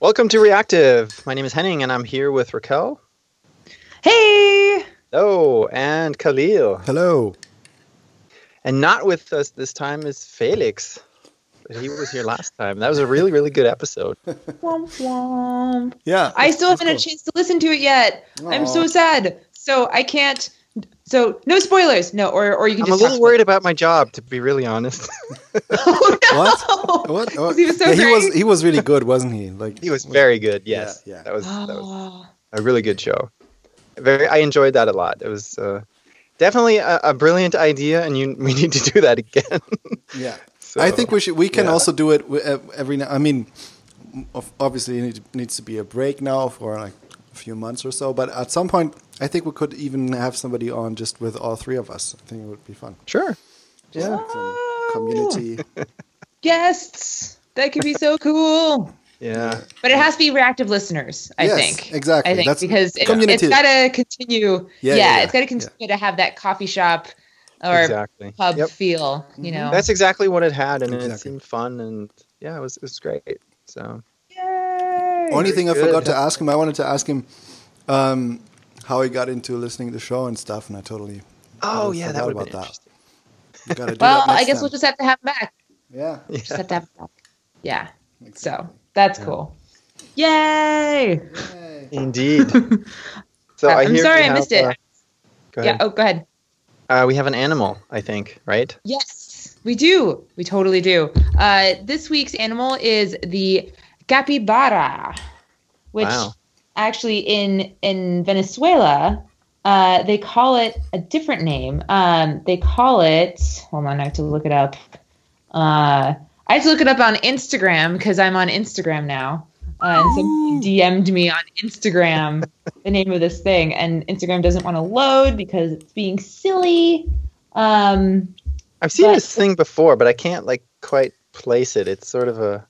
Welcome to Reactive. My name is Henning, and I'm here with Raquel. Hey! Oh, and Kahlil. Hello. And not with us this time is Felix. He was here last time. That was a really, really good episode. Womp womp. Yeah. I still haven't had a chance to listen to it yet. I'm so sad. So I can't. So no spoilers. No, or or you can just. I'm a little talk worried about my job, to be really honest. oh, no! What? What? what? He was so yeah, he was he was really good, wasn't he? Like he was very good. Yes, Yeah, yeah. that was that was Oh. a really good show. Very, I enjoyed that a lot. It was uh, definitely a, a brilliant idea, and you we need to do that again. Yeah. So, I think we should. We can yeah. also do it uh, every now. I mean, obviously, it needs to be a break now for like a few months or so. But at some point, I think we could even have somebody on just with all three of us. I think it would be fun. sure. Just Yeah. like some community. Guests. That could be so cool. Yeah. But it has to be reactive listeners, I Yes, think. exactly. I think That's because it, community. it's got to continue. Yeah, Yeah, yeah, yeah. it's got to continue to have that coffee shop or exactly. pub Yep. feel. You mm-hmm. know. That's exactly what it had, and it Exactly. seemed fun, and yeah, it was it was great. So Yay. Only thing I Good. forgot to ask him, I wanted to ask him um, how he got into listening to the show and stuff, and I totally. oh I yeah, that forgot would have been about that. interesting. Gotta do Well, that I guess time. we'll just have to have him back. Yeah. Just Yeah. have to have him back. Yeah. So that's cool. Yay! Indeed. So Uh, I I'm hear sorry we I have, missed it. uh, go Yeah. ahead. Oh, go ahead. Uh, we have an animal, I think, right? Yes, we do. We totally do. Uh, this week's animal is the capybara, which Wow. actually in in Venezuela uh, they call it a different name. Um, they call it. Hold on, I have to look it up. Uh, I have to look it up on Instagram because I'm on Instagram now. Uh, and somebody DM'd me on Instagram the name of this thing, and Instagram doesn't want to load because it's being silly. Um, I've seen But- this thing before, but I can't like quite place it. It's sort of a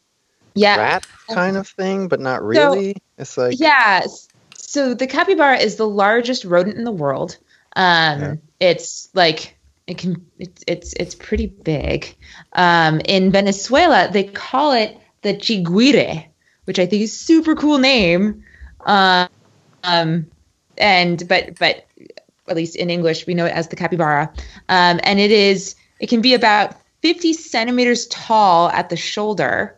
yeah, rat kind of thing, but not really. it's like yeah. So the capybara is the largest rodent in the world. Um, Yeah. It's like it can. It's it's it's pretty big. Um, in Venezuela, they call it the chiguire, which I think is super cool name. Um, um, and but but at least in English, we know it as the capybara. Um, and it is it can be about 50 centimeters tall at the shoulder,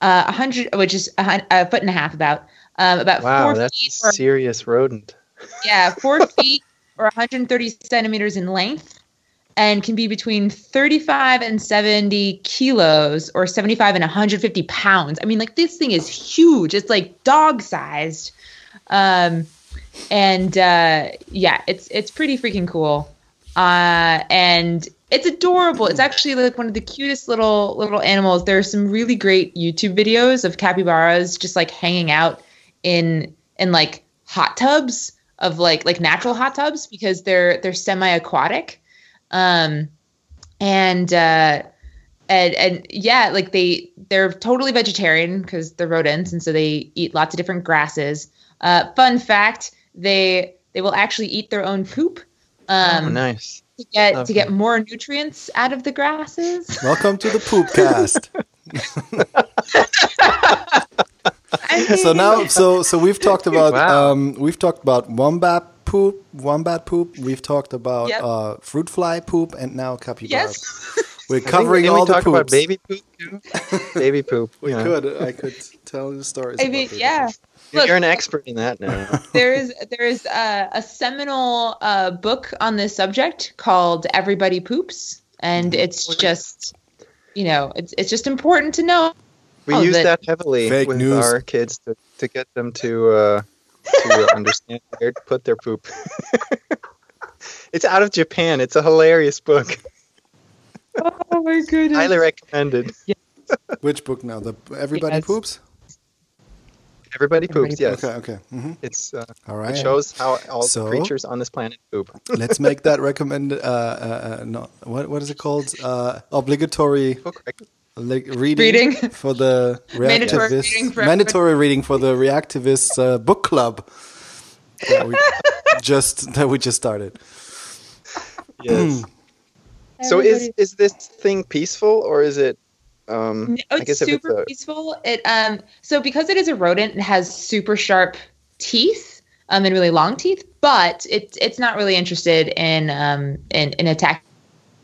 uh, 100, which is a, a foot and a half about. Um, about wow, four that's feet, a or, serious rodent. yeah, four feet or 130 centimeters in length, and can be between 35 and 70 kilos, or 75 and 150 pounds. I mean, like this thing is huge. It's like dog sized. Um, and uh, yeah, it's it's pretty freaking cool. Uh, and it's adorable. It's actually like one of the cutest little little animals. There are some really great YouTube videos of capybaras just like hanging out in in like hot tubs of like like natural hot tubs because they're they're semi aquatic. Um, and uh, and and yeah, like they they're totally vegetarian because they're rodents, and so they eat lots of different grasses. Uh, fun fact: they they will actually eat their own poop um, oh, nice. to get Lovely. to get more nutrients out of the grasses. Welcome to the poop cast. I so now, so so we've talked about Wow. um, we've talked about wombat poop, wombat poop. We've talked about Yep. uh, fruit fly poop, and now capybara. yes, We're I think- covering didn't we all the talk poops. about baby poop too. baby poop. we yeah. could, I could tell you stories. I about mean, baby yeah. Poop. You're an expert in that now. there is there is a, a seminal uh, book on this subject called Everybody Poops, and Mm-hmm. it's just you know it's it's just important to know. We Oh, use that- that heavily with news. our kids to, to get them to uh, to understand where to put their poop. it's out of Japan. It's a hilarious book. Oh my goodness! Highly recommended. Which book now? The everybody Yes. poops. Everybody Everybody poops. Yes, Okay, okay. hmm it's uh, All it shows how all So- the creatures on this planet poop. Let's make that recommended. Uh, uh, uh, no, what what is it called? Uh, obligatory like reading, Reading. for the Mandatory reactivist reading for mandatory reading for the reactivist uh, book club that we just that we just started. Yes. so is is this thing peaceful or is it Um, Oh, I it's guess it's super a, peaceful. It um so because it is a rodent, it has super sharp teeth um and really long teeth, but it it's not really interested in um in, in attacking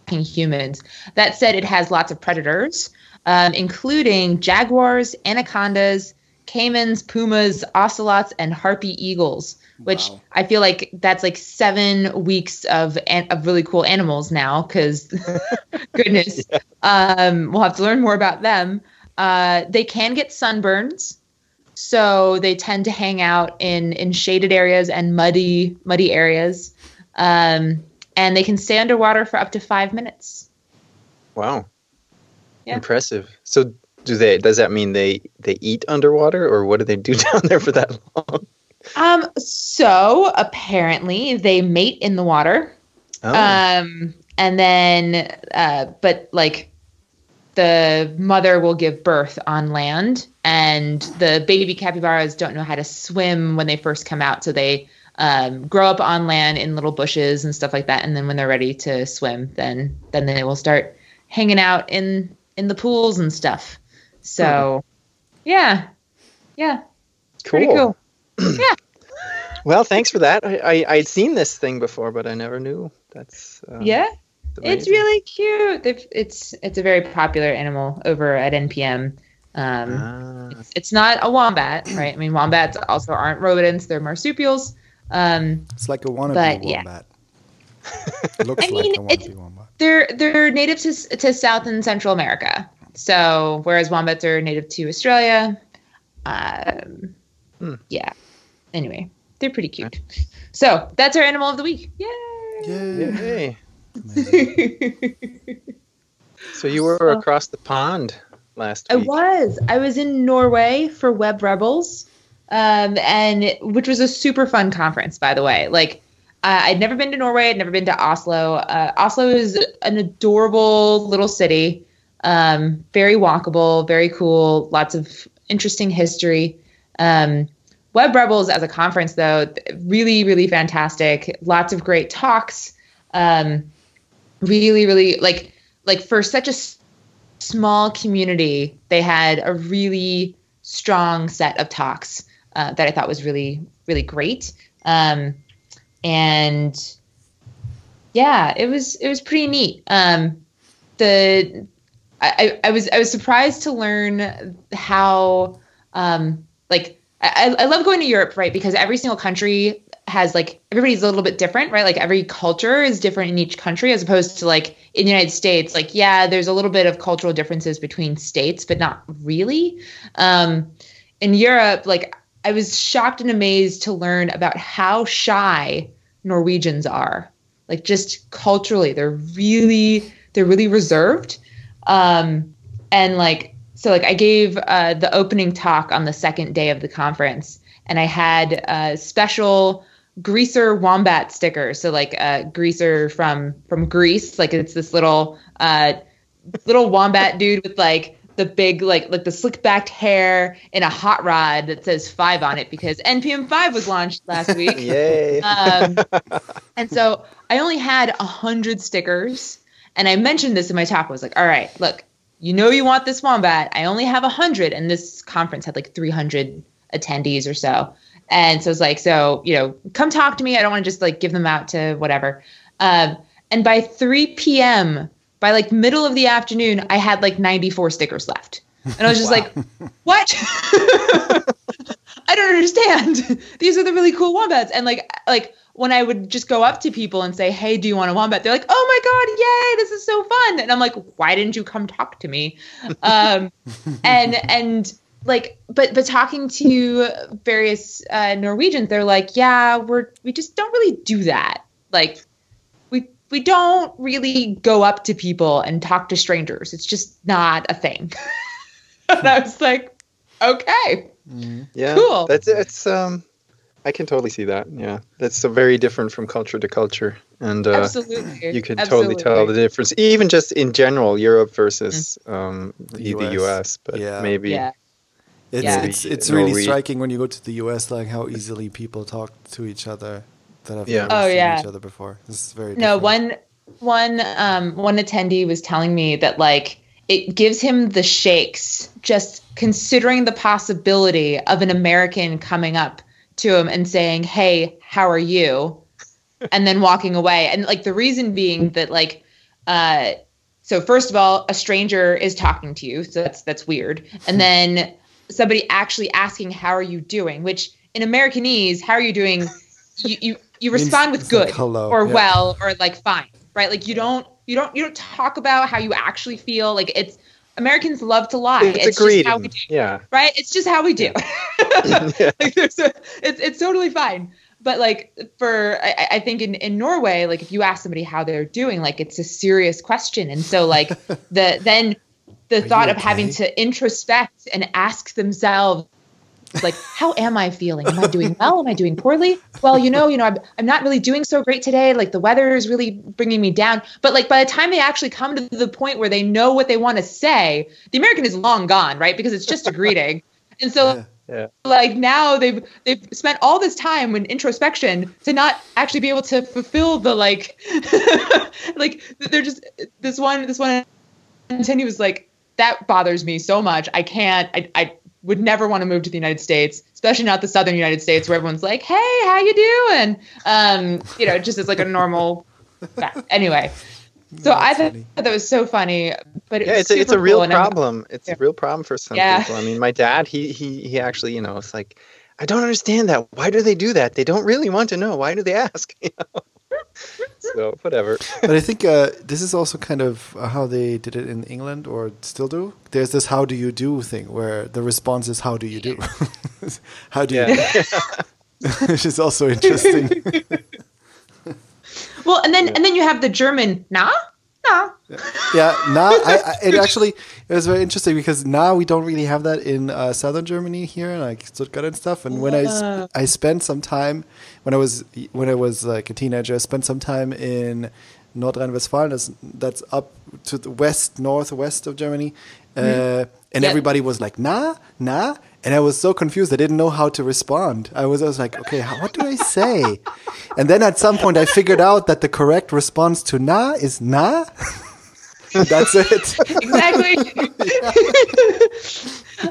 humans. That said, it has lots of predators, um, including jaguars, anacondas, caimans, pumas, ocelots, and harpy eagles. Which Wow. I feel like that's like seven weeks of an- of really cool animals now. Because goodness, um, we'll have to learn more about them. Uh, they can get sunburns, so they tend to hang out in in shaded areas and muddy muddy areas, um, and they can stay underwater for up to five minutes. wow, Yeah. impressive. So do they? Does that mean they they eat underwater, or what do they do down there for that long? Um, so apparently they mate in the water. Oh, Um, and then, uh, but like the mother will give birth on land, and the baby capybaras don't know how to swim when they first come out, so they um, grow up on land in little bushes and stuff like that. And then when they're ready to swim, then then they will start hanging out in in the pools and stuff. So, yeah, yeah, pretty cool. Yeah. Well, thanks for that. I, I I'd seen this thing before, but I never knew. That's uh, Yeah, it's really cute. They've, it's it's a very popular animal over at NPM. Um, Ah, it's, it's not a wombat, right? I mean, wombats also aren't rodents; they're marsupials. Um, It's like a wannabe But, yeah. wombat. Looks I mean, like a it's- wannabe wombat. they're they're native to to South and Central America. So whereas wombats are native to Australia, um, Hmm. yeah. Anyway, they're pretty cute. So that's our animal of the week. Yay! Yay. So you were So- across the pond last I was. I was in Norway for Web Rebels, um, and which was a super fun conference, by the way. Like, uh, I'd never been to Norway. I'd never been to Oslo. Uh, Oslo is an adorable little city, um, very walkable, very cool, lots of interesting history. Um, Web Rebels as a conference, though, really, really fantastic. Lots of great talks. Um, really, really like like for such a s- small community, they had a really strong set of talks uh, that I thought was really, really great. Um, and yeah, it was it was pretty neat. Um, the I, I was I was surprised to learn how um, like I, I love going to Europe, right? Because every single country has like everybody's a little bit different, right? Like every culture is different in each country, as opposed to like in the United States, like yeah, there's a little bit of cultural differences between states, but not really. Um, in Europe, like I was shocked and amazed to learn about how shy Norwegians are. Like just culturally, they're really they're really reserved. Um, and like so like I gave uh, the opening talk on the second day of the conference, and I had uh, special greaser wombat stickers. So like a greaser from from Greece, like it's this little uh, little wombat dude with like the big like like the slick backed hair and a hot rod that says five on it because NPM five was launched last week. Yay! Um, and so I only had a hundred stickers, and I mentioned this in my talk. I was like, "All right, look, you know you want this wombat. I only have a hundred, and this conference had like three hundred attendees or so." And so it's like, so you know, come talk to me. I don't want to just like give them out to whatever. Um, and by 3 p.m., by like middle of the afternoon, I had like 94 stickers left, and I was just like, "What?" I don't understand. These are the really cool wombats. And like like when I would just go up to people and say, "Hey, do you want a wombat?" They're like, "Oh my god, yay! This is so fun!" And I'm like, "Why didn't you come talk to me?" Um, and and like, but but talking to various uh, Norwegians, they're like, "Yeah, we're we just don't really do that. Like, we we don't really go up to people and talk to strangers. It's just not a thing." and I was like, "Okay." Mhm. yeah, cool. That's it's um, I can totally see that. Yeah, that's so very different from culture to culture, and uh, Absolutely. you can Absolutely. totally tell the difference, even just in general, Europe versus Mm. um The the, the US. U.S. But Yeah. maybe Yeah. It's Yeah. it's it's really Norwe- striking when you go to the US, like how easily people talk to each other that have Yeah. never Oh, seen yeah. each other before. This is very No, different. one one um one attendee was telling me that like it gives him the shakes just considering the possibility of an American coming up to him and saying, "Hey, how are you?" and then walking away. And like the reason being that like uh so first of all, a stranger is talking to you, so that's that's weird. And then somebody actually asking, "How are you doing?" which in Americanese, "How are you doing?" you you, you respond with like, good "Hello," or yeah. well or like fine, right? Like you don't you don't you don't talk about how you actually feel. Like it's Americans love to lie. It's, It's, just how we do Yeah. right? It's just how we do. Yeah. like there's a, it's it's totally fine. But like for I, I think in, in Norway, like if you ask somebody how they're doing, like it's a serious question. And so like the then the Are thought of having to introspect and ask themselves like how am i feeling? Am i doing well? Am i doing poorly? Well you know you know I'm, I'm not really doing so great today. Like the weather is really bringing me down. But like by the time they actually come to the point where they know what they want to say the american is long gone right? Because it's just a greeting. And so Yeah. Yeah. like now they've they've spent all this time in introspection to not actually be able to fulfill the like like they're just this one this one attendee was like that bothers me so much. I can't i, I would never want to move to the united states especially not the southern united states where everyone's like hey how you doing um you know just as like a normal anyway so That's i thought funny. that was so funny but it Yeah, was it's a, it's a real cool, and I'm- problem. It's Yeah. a real problem for some Yeah. people. I mean, my dad, he he he actually, you know, it's like, I don't understand that. Why do they do that? They don't really want to know. Why do they ask? You know? So whatever. But I think uh, this is also kind of uh, how they did it in England, or still do. There's this "How do you do" thing, where the response is "How do you do?" how do you Yeah. do? Which is also interesting. well and then and then you have the german nah nah yeah, now I, I, it actually it was very interesting because now we don't really have that in uh, southern Germany here, like Stuttgart and stuff. And when I sp- I spent some time when I was when I was like a teenager, I spent some time in Nordrhein-Westfalen. That's that's up to the west, northwest of Germany, uh, and Mm-hmm. Yeah. everybody was like nah, na," and I was so confused. I didn't know how to respond. I was I was like, okay, how, what do I say? and then at some point, I figured out that the correct response to "na" is "na." That's it. exactly.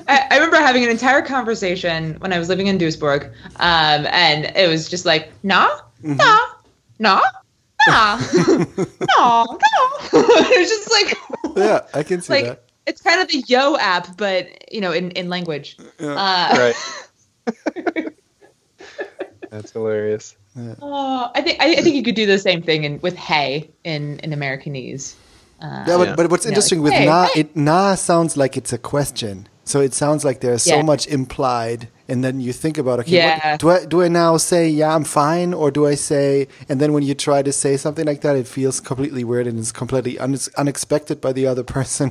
I, I remember having an entire conversation when I was living in Duisburg, um, and it was just like, nah, Mm-hmm. nah, nah, nah, no, no. it was just like, yeah, I can see like that. It's kind of the Yo app, but you know, in in language. Uh, Right. That's hilarious. oh, I think I, I think you could do the same thing in with hey in in Americanese. Uh, Yeah, but, Yeah. but what's You know, interesting like, with hey, na, hey. it na sounds like it's a question. So it sounds like there's so much implied, and then you think about okay, Yeah. what, do I do I now say yeah I'm fine, or do I say and then when you try to say something like that, it feels completely weird and it's completely un- unexpected by the other person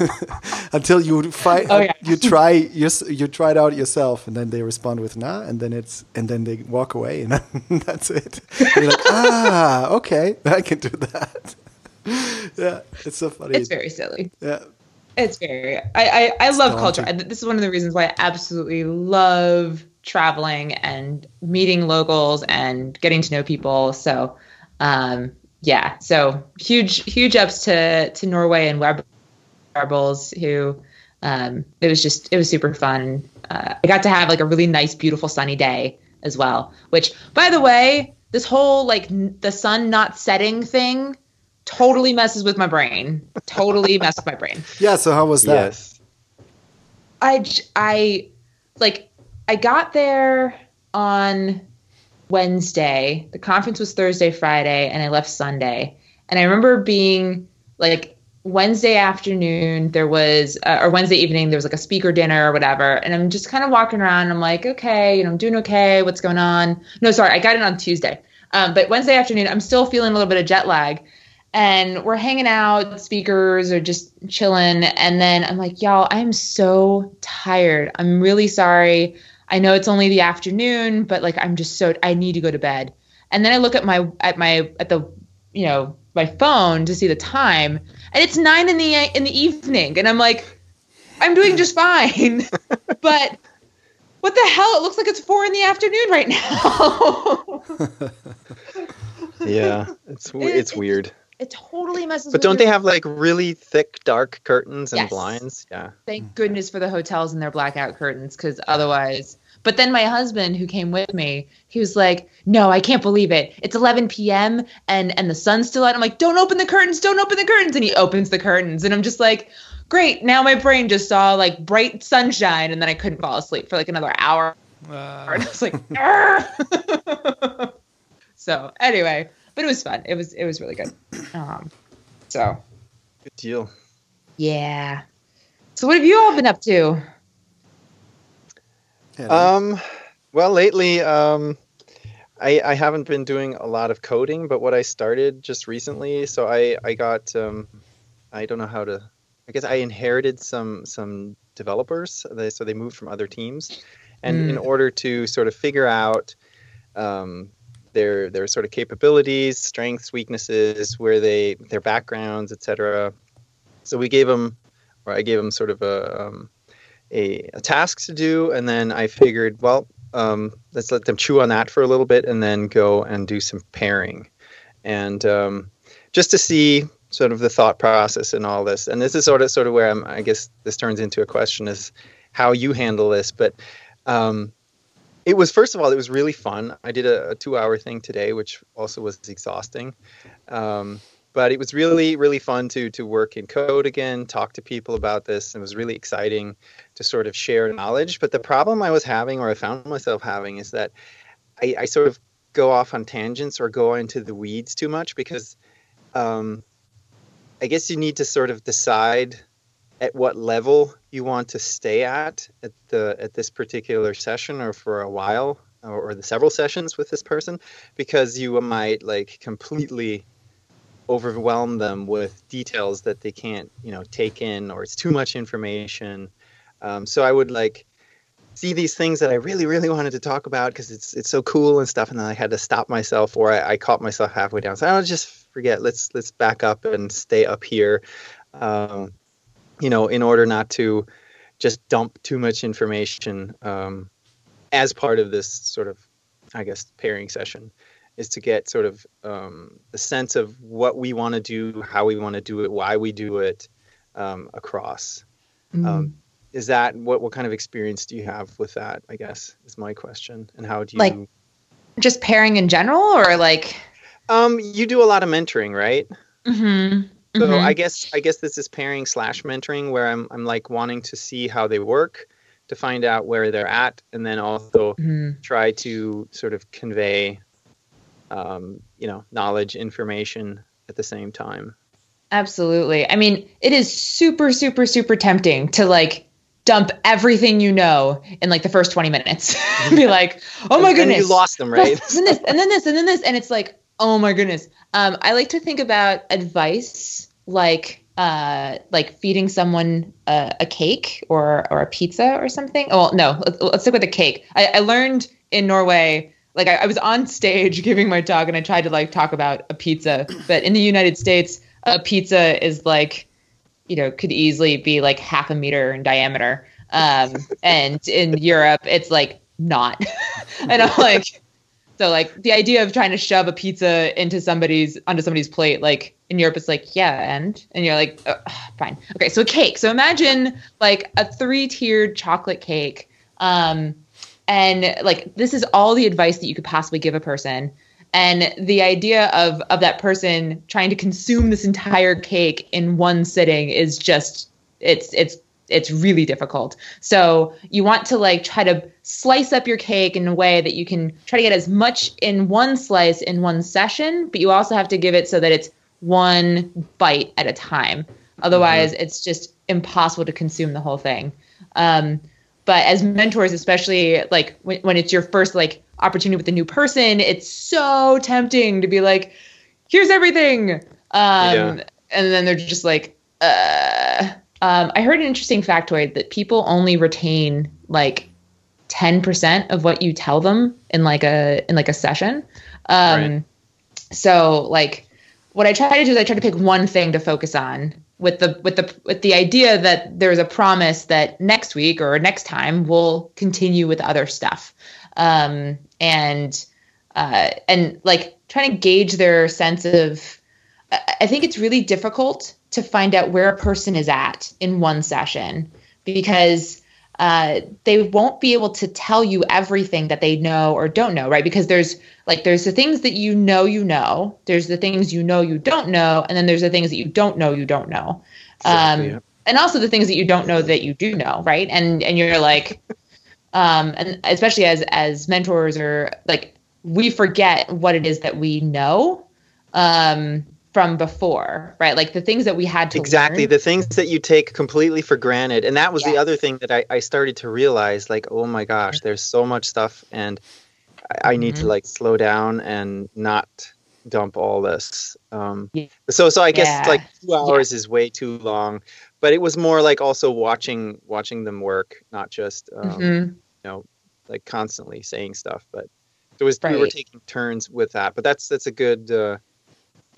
until you find Oh, yeah. you try you you try it out yourself, and then they respond with nah and then it's and then they walk away, and that's it. You're like ah okay, I can do that. yeah, it's so funny. It's very silly. yeah. It's very. I I, I love culture. This is one of the reasons why I absolutely love traveling and meeting locals and getting to know people. So, um, yeah. So huge huge ups to to Norway and Web Rebels who. Um, it was just it was super fun. Uh, I got to have like a really nice, beautiful, sunny day as well. Which, by the way, this whole like n- the sun not setting thing totally messes with my brain. Totally messed with my brain. Yeah, so how was that? Yes. I like I got there on Wednesday. The conference was Thursday, Friday, and I left Sunday. And I remember being like Wednesday afternoon, there was, uh, or Wednesday evening, there was like a speaker dinner or whatever. And I'm just kind of walking around. I'm like, okay, you know, I'm doing okay. What's going on? No, sorry, I got it on Tuesday. Um, but Wednesday afternoon, I'm still feeling a little bit of jet lag and we're hanging out speakers are just chilling. And then i'm like y'all i'm so tired. I'm really sorry. I know it's only the afternoon but like i'm just so i need to go to bed. And then i look at my at my at the you know my phone to see the time and it's nine in the in the evening and i'm like i'm doing just fine. But what the hell? It looks like it's four in the afternoon right now. Yeah. It's it's it- weird. It totally messes. But with don't your- they have like really thick, dark curtains and Yes. blinds? Yeah. Thank goodness for the hotels and their blackout curtains, because otherwise. But then my husband, who came with me, he was like, "No, I can't believe it. It's 11 p.m. and and the sun's still out." I'm like, "Don't open the curtains! Don't open the curtains!" And he opens the curtains, and I'm just like, "Great!" Now my brain just saw like bright sunshine, and then I couldn't fall asleep for like another hour. Uh, And I was like, "Arr!" so anyway, but it was fun. It was it was really good. Um, so Good deal. yeah. So what have you all been up to? Um, well, lately, um, I, I haven't been doing a lot of coding, but what I started just recently, so I, I got, um, I don't know how to, I guess I inherited some, some developers. They, so they moved from other teams. And in Mm. order to sort of figure out, um, their, their sort of capabilities, strengths, weaknesses, where they, their backgrounds, etc. So we gave them, or I gave them sort of a, um, a, a task to do, and then I figured, well, um, let's let them chew on that for a little bit, and then go and do some pairing, and um, just to see sort of the thought process and all this. And this is sort of sort of where I'm. I guess this turns into a question: is how you handle this, but. Um, it was first of all, it was really fun. I did a, a two-hour thing today, which also was exhausting. Um, but it was really really fun to to work in code again talk to people about this it was really exciting to sort of share knowledge but the problem i was having or i found myself having is that i, I sort of go off on tangents or go into the weeds too much because um, i guess you need to sort of decide at what level you want to stay at at the at this particular session or for a while or, or the several sessions with this person because you might like completely overwhelm them with details that they can't you know take in or it's too much information. Um, so i would like see these things that i really really wanted to talk about because it's it's so cool and stuff and then i had to stop myself or i, I caught myself halfway down. So i'll just forget. Let's let's back up and stay up here. Um, you know in order not to just dump too much information um, as part of this sort of i guess pairing session is to get sort of um, the sense of what we want to do, how we want to do it, why we do it um, across. Um, is that what what kind of experience do you have with that? I guess is my question. And how do you? Like- just pairing in general, or like? um, you do a lot of mentoring, right? Mm-hmm. So I guess I guess this is pairing slash mentoring, where I'm I'm like wanting to see how they work, to find out where they're at, and then also Mhm. try to sort of convey, um, you know, knowledge, information at the same time. Absolutely. I mean, it is super, super, super tempting to like dump everything you know in like the first 20 minutes. Be like, oh my And goodness. you lost them, right? and then this, and then this, and then this. And it's like, oh my goodness. Um, I like to think about advice like uh like feeding someone a, a cake or or a pizza or something. Oh well, no, let's, let's stick with a cake. I, I learned in Norway like I, I was on stage giving my talk and I tried to like talk about a pizza, but in the United States, a pizza is like, you know, could easily be like half a meter in diameter. Um, and in Europe, it's like not. and I'm like, so like the idea of trying to shove a pizza into somebody's onto somebody's plate, like in Europe, it's like yeah, and and you're like "Ugh, fine, okay. So a cake. So imagine like a three tiered chocolate cake. Um, and like this is all the advice that you could possibly give a person and the idea of of that person trying to consume this entire cake in one sitting is just it's it's it's really difficult. So you want to like try to slice up your cake in a way that you can try to get as much in one slice in one session but you also have to give it so that it's one bite at a time. Otherwise it's just impossible to consume the whole thing. Um, but as mentors especially like when, when it's your first like opportunity with a new person it's so tempting to be like here's everything. Um Yeah. and then they're just like uh um, I heard an interesting factoid that people only retain like 10% of what you tell them in like a in like a session. Um, Right. so like what I try to do is I try to pick one thing to focus on with the with the with the idea that there's a promise that next week or next time we'll continue with other stuff. Um, and uh, and like trying to gauge their sense of I I think it's really difficult to find out where a person is at in one session because uh, they won't be able to tell you everything that they know or don't know, right? Because there's like there's the things that you know you know, there's the things you know you don't know, and then there's the things that you don't know you don't know. Um, yeah. and also the things that you don't know that you do know, right? And and you're like, um, and especially as as mentors or like we forget what it is that we know um, from before, right? Like the things that we had to exactly learn. the things that you take completely for granted and that was the other thing that I, I started to realize like oh my gosh there's so much stuff and i, I need to Mhm. like slow down and not dump all this um Yeah. so so i guess Yeah. like two hours is way too long but it was more like also watching watching them work not just um, Mhm. you know like constantly saying stuff but it was we were taking turns with that but that's that's a good uh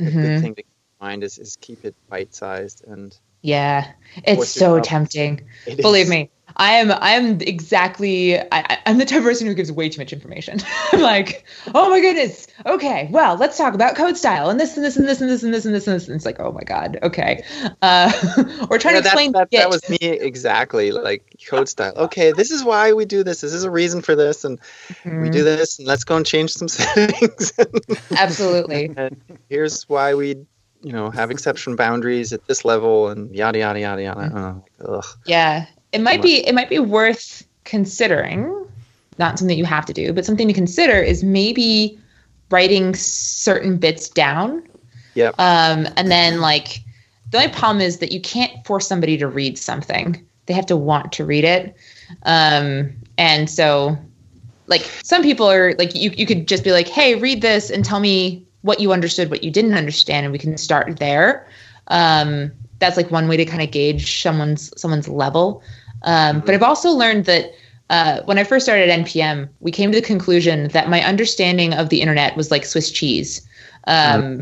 a Mhm. good thing to keep in mind is, is keep it bite sized and Yeah, it's so tempting. it Believe is- me, I am. I am exactly. I, I'm the type of person who gives way too much information. I'm like, oh my goodness. Okay, well, let's talk about code style and this and this and this and this and this and this and this. And it's like, oh my god. Okay, uh, or trying to explain. that, that, was me exactly like code style okay this is why we do this this is a reason for this and we Mhm. do this and let's go and change some settings Absolutely. and here's why we you know have exception boundaries at this level and yada yada yada yada oh, ugh. Yeah, it might be. It might be worth considering. Not something you have to do, but something to consider is maybe writing certain bits down. Yep. Um, and then like the only problem is that you can't force somebody to read something. They have to want to read it. Um, and so like some people are like you you could just be like, hey, read this and tell me what you understood, what you didn't understand, and we can start there. Um, that's like one way to kind of gauge someone's someone's level. Um, But I've also learned that uh, when I first started at NPM, we came to the conclusion that my understanding of the internet was like Swiss cheese. Um,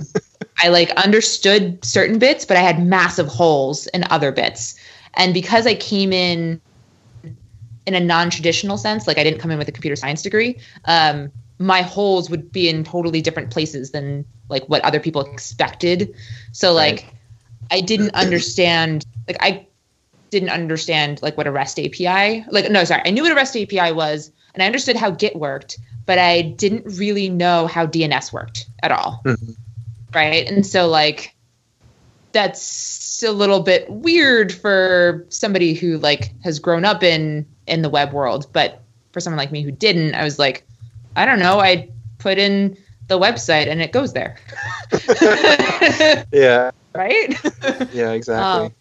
I like understood certain bits, but I had massive holes in other bits. And because I came in in a non-traditional sense, like I didn't come in with a computer science degree, um, my holes would be in totally different places than like what other people expected. So like I didn't understand like I didn't understand like what a REST API like no sorry I knew what a REST API was and I understood how Git worked, but I didn't really know how DNS worked at all. Mhm. Right? And so like that's a little bit weird for somebody who like has grown up in in the web world, but for someone like me who didn't, I was like I don't know, I put in the website and it goes there. yeah right? yeah exactly Um,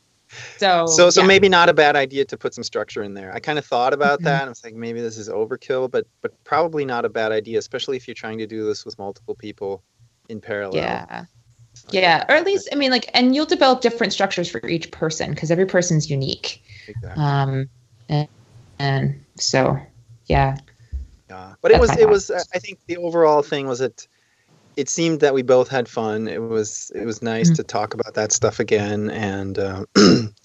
so so so yeah. maybe not a bad idea to put some structure in there i kind of thought about Mhm. that i was like maybe this is overkill but but probably not a bad idea especially if you're trying to do this with multiple people in parallel yeah. Yeah, or at least I mean like and you'll develop different structures for each person because every person's unique. exactly. Um and, and so yeah. Yeah, but it was it was. I think the overall thing was that it seemed that we both had fun. It was it was nice Mhm. to talk about that stuff again, and um,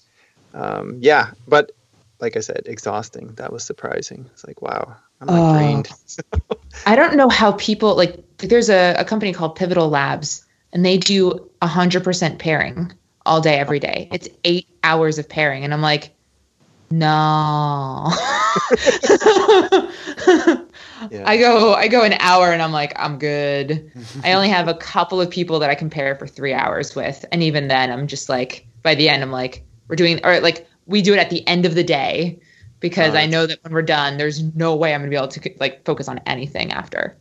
um, yeah. But like I said, exhausting. That was surprising. It's like wow, I'm like Oh. drained. I don't know how people like there's a, a company called Pivotal Labs and they do hundred percent pairing all day, every day. It's eight hours of pairing. And I'm like, no. Yeah. I go I go an hour and I'm like, I'm good. I only have a couple of people that I can pair for three hours with. And even then I'm just like by the end I'm like, we're doing or like we do it at the end of the day because I know that when we're done, there's no way I'm gonna be able to like focus on anything after.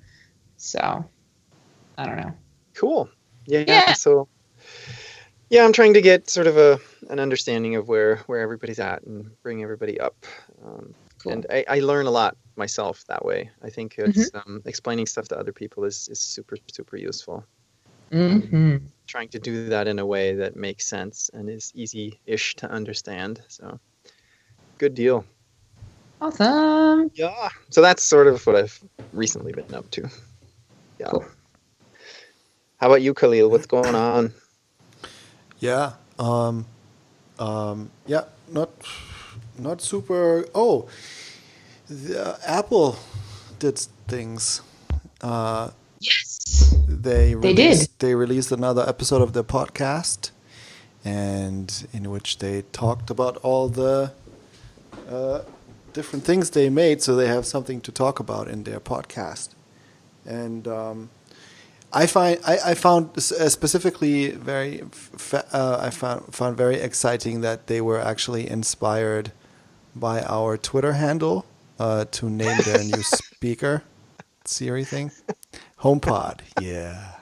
So I don't know. Cool. Yeah, Yeah. So yeah, I'm trying to get sort of a an understanding of where where everybody's at and bring everybody up. Um, Cool. And I, I learn a lot myself that way. I think it's Mm-hmm. um, explaining stuff to other people is, is super super useful. hmm Trying to do that in a way that makes sense and is easy-ish to understand. So good deal. Awesome. Yeah. So that's sort of what I've recently been up to. Yeah. Cool. How about you, Kahlil? What's going on? Yeah. Um, um, yeah. Not, not super. Oh, the, Apple did things. Uh, Yes. They They did. released, They released another episode of their podcast, and in which they talked about all the uh, different things they made, so they have something to talk about in their podcast. And um, I find I, I found uh, specifically very f- uh, I found found very exciting that they were actually inspired by our Twitter handle uh, to name their new speaker Siri thing. HomePod, yeah,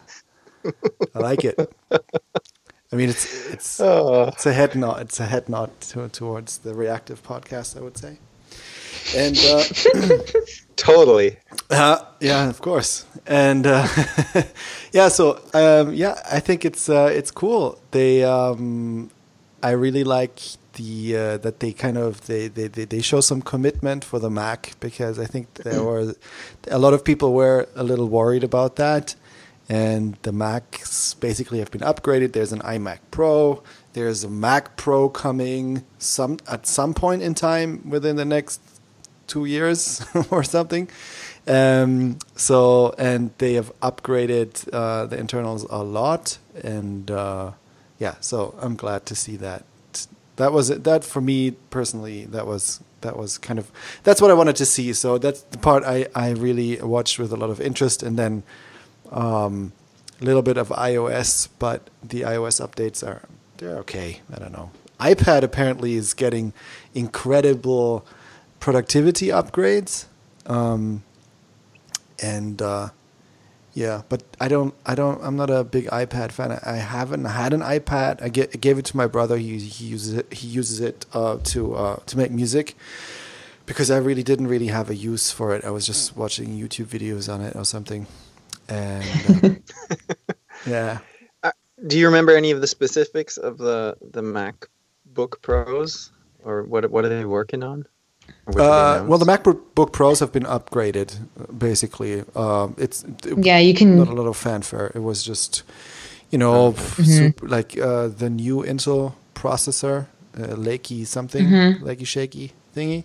I like it. I mean, it's it's Oh, it's a head nod. It's a head nod to, towards the reactive podcast, I would say. And uh, totally. uh, yeah, of course. And uh, yeah, so um, yeah, I think it's uh, it's cool. They, um, I really like the uh, that they kind of they, they they show some commitment for the Mac because I think there were a lot of people were a little worried about that. And the Macs basically have been upgraded. There's an iMac Pro. There's a Mac Pro coming some at some point in time within the next two years or something. Um, so and they have upgraded uh, the internals a lot, and uh, yeah, so I'm glad to see that. That was it that for me personally. That was that was kind of that's what I wanted to see. So that's the part I I really watched with a lot of interest, and then um, a little bit of iOS, but the iOS updates are they're okay. I don't know. iPad apparently is getting incredible productivity upgrades, um, and uh, yeah, but I don't, I don't, I'm not a big iPad fan. I, I haven't had an iPad. I, get, I gave it to my brother. He, he uses it. He uses it uh, to uh, to make music because I really didn't really have a use for it. I was just watching YouTube videos on it or something, and uh, yeah. Do you remember any of the specifics of the the MacBook Pros, or what what are they working on? Uh, well, the? MacBook Pros have been upgraded, uh, basically. Um, it's Yeah, you can. not a lot of fanfare. It was just, you know, f- super, like uh, the new Intel processor, uh, Lakey something, Lakey shaky thingy,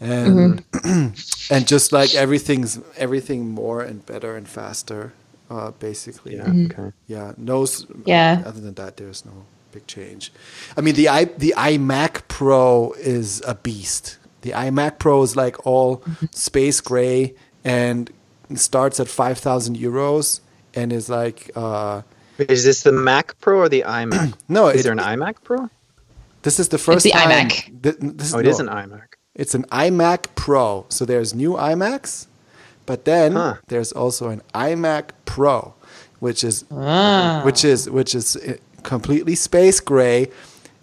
and and just like everything's everything more and better and faster, uh, basically. yeah, Mm-hmm. okay. Yeah, no. Yeah. Other than that, there's no big change. I mean, the i the iMac Pro is a beast. The iMac Pro is like all Mm-hmm. space gray and starts at five thousand euros and is like. Uh, Is this the Mac Pro or the iMac? no, Is it- there an iMac Pro? this is the first the time. iMac. th- this, Oh, it is no, an iMac. It's an iMac Pro. So there's new iMacs, but then Huh. there's also an iMac Pro, which is Ah. which is which is uh, completely space gray.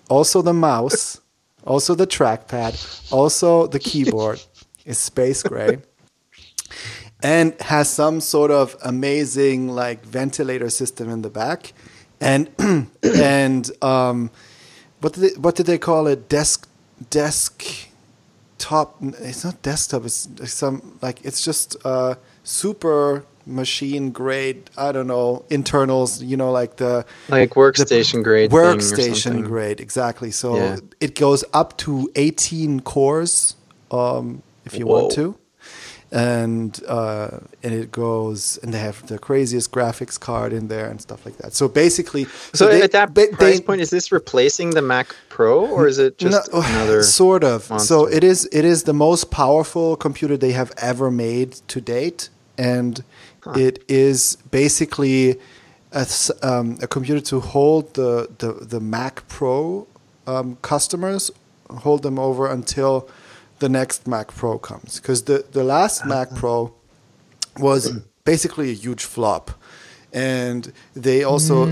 Also the mouse, also the trackpad, also the keyboard is space gray. And has some sort of amazing like ventilator system in the back, and and um, what did they, what did they call it? Desk desk top. It's not desktop. It's some like it's just uh, super machine grade. I don't know internals. You know, like the Like workstation grade. thing or workstation grade exactly. So Yeah. it goes up to 18 cores um, if you want to. And uh, and it goes and they have the craziest graphics card in there and stuff like that. So basically, So, they- at that they- price they- point, is this replacing the Mac Pro or is it just no, another? sort of. So it is it is the most powerful computer they have ever made to date, and it is basically a, um, a computer to hold the the, the Mac Pro um, customers, hold them over until the next Mac Pro comes, because the the last Mac Pro was basically a huge flop, and they also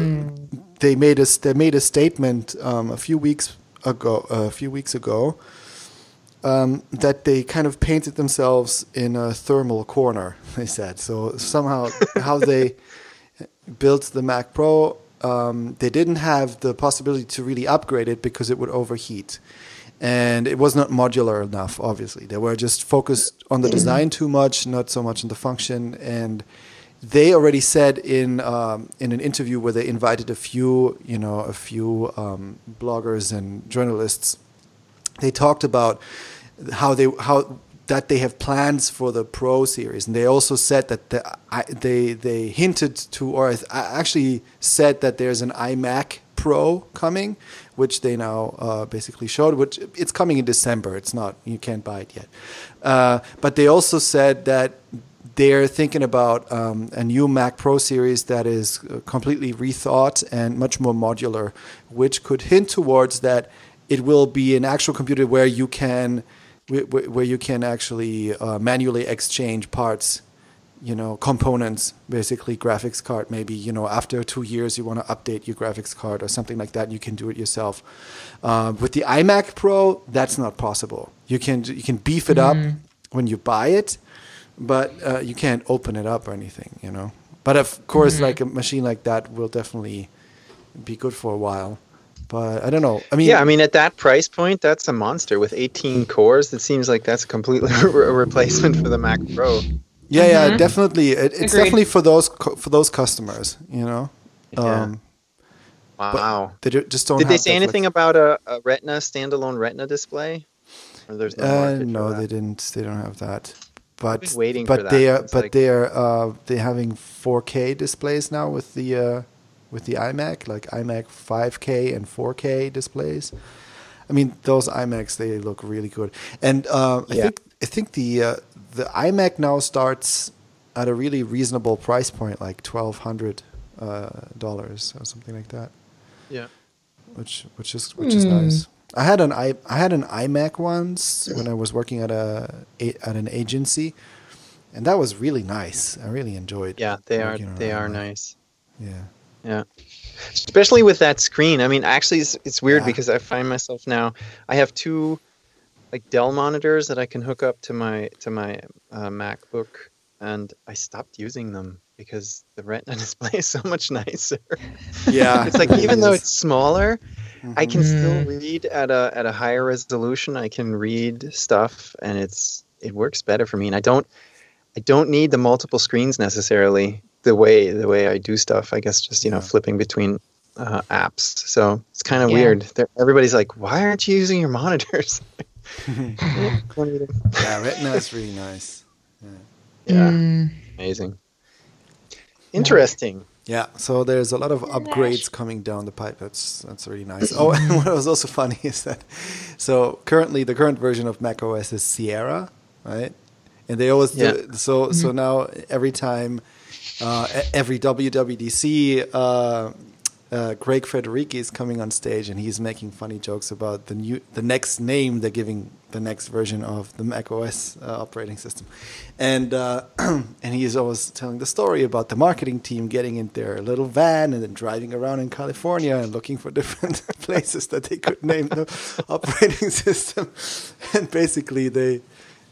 they made a they made a statement um, a few weeks ago a few weeks ago um, that they kind of painted themselves in a thermal corner. They said so somehow how they built the Mac Pro. Um, they didn't have the possibility to really upgrade it because it would overheat. And it was not modular enough, obviously. They were just focused on the design too much, not so much on the function. And they already said in um, in an interview where they invited a few, you know, a few um, bloggers and journalists, they talked about how they how that they have plans for the Pro series, and they also said that the, I, they they hinted to, or actually said that there's an iMac Pro coming, which they now uh, basically showed. Which it's coming in December. It's not you can't buy it yet, uh, but they also said that they're thinking about um, a new Mac Pro series that is uh, completely rethought and much more modular, which could hint towards that it will be an actual computer where you can where you can actually uh, manually exchange parts you know components basically graphics card. Maybe you know after two years you want to update your graphics card or something like that you can do it yourself. Uh, with the imac pro that's not possible. You can you can beef it mm. up when you buy it but uh, you can't open it up or anything you know? But of course mm-hmm. like a machine like that will definitely be good for a while but I don't know. I mean, yeah, I mean, at that price point, that's a monster with 18 cores. It seems like that's a completely a replacement for the Mac Pro. Yeah, yeah, mm-hmm. definitely. It, it's Agreed. definitely for those for those customers. You know. Yeah. Um, wow. They just don't. Did they say anything about a, a, Retina standalone Retina display? Or there's no, uh, no they didn't. They don't have that. But waiting but they are but like... they are uh, they're having 4K displays now with the uh, with the iMac, like iMac 5K and 4K displays. I mean, those iMacs they look really good, and uh, I yeah. think I think the uh, the iMac now starts at a really reasonable price point, like twelve hundred uh, dollars or something like that. Yeah, which which is which mm. is nice. I had an i I had an iMac once when I was working at a at an agency, and that was really nice. I really enjoyed. Yeah, they are they are nice. Yeah. Yeah. Especially with that screen. I mean, actually, it's, it's weird yeah. because I find myself now. I have two like Dell monitors that I can hook up to my to my uh, MacBook, and I stopped using them because the Retina display is so much nicer. Yeah, it's like even though it's smaller, mm-hmm. I can still mm-hmm. read at a at a higher resolution. I can read stuff, and it's it works better for me. And I don't I don't need the multiple screens necessarily the way the way I do stuff. I guess just you know flipping between uh, apps. So it's kind of yeah. weird. They're, everybody's like, "Why aren't you using your monitors?" yeah, Retina is really nice. Yeah, yeah. Mm. amazing, interesting. Yeah, so there's a lot of upgrades coming down the pipe. That's that's really nice. Oh, and what was also funny is that so currently the current version of Mac OS is Sierra, right? And they always yeah. do, so so mm-hmm. now every time every WWDC, uh, uh, Craig Federighi is coming on stage and he's making funny jokes about the new, the next name they're giving the next version of the Mac OS uh, operating system, and uh, and he is always telling the story about the marketing team getting in their little van and then driving around in California and looking for different places that they could name the operating system, and basically they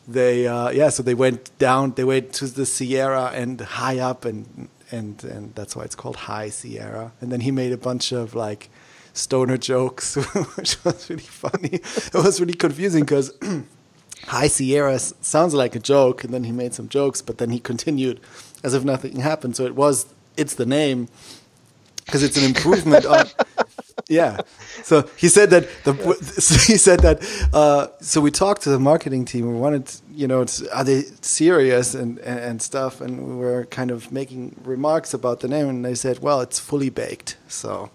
they uh, yeah so they went down they went to the sierra and high up and and and that's why it's called high sierra. And then he made a bunch of like stoner jokes which was really funny. It was really confusing because high sierra sounds like a joke and then he made some jokes but then he continued as if nothing happened. So it was it's the name because it's an improvement on yeah. So he said that the so he said that uh, so we talked to the marketing team. We wanted, you know, are they serious and, and, and stuff, and we were kind of making remarks about the name, and they said, well, it's fully baked. So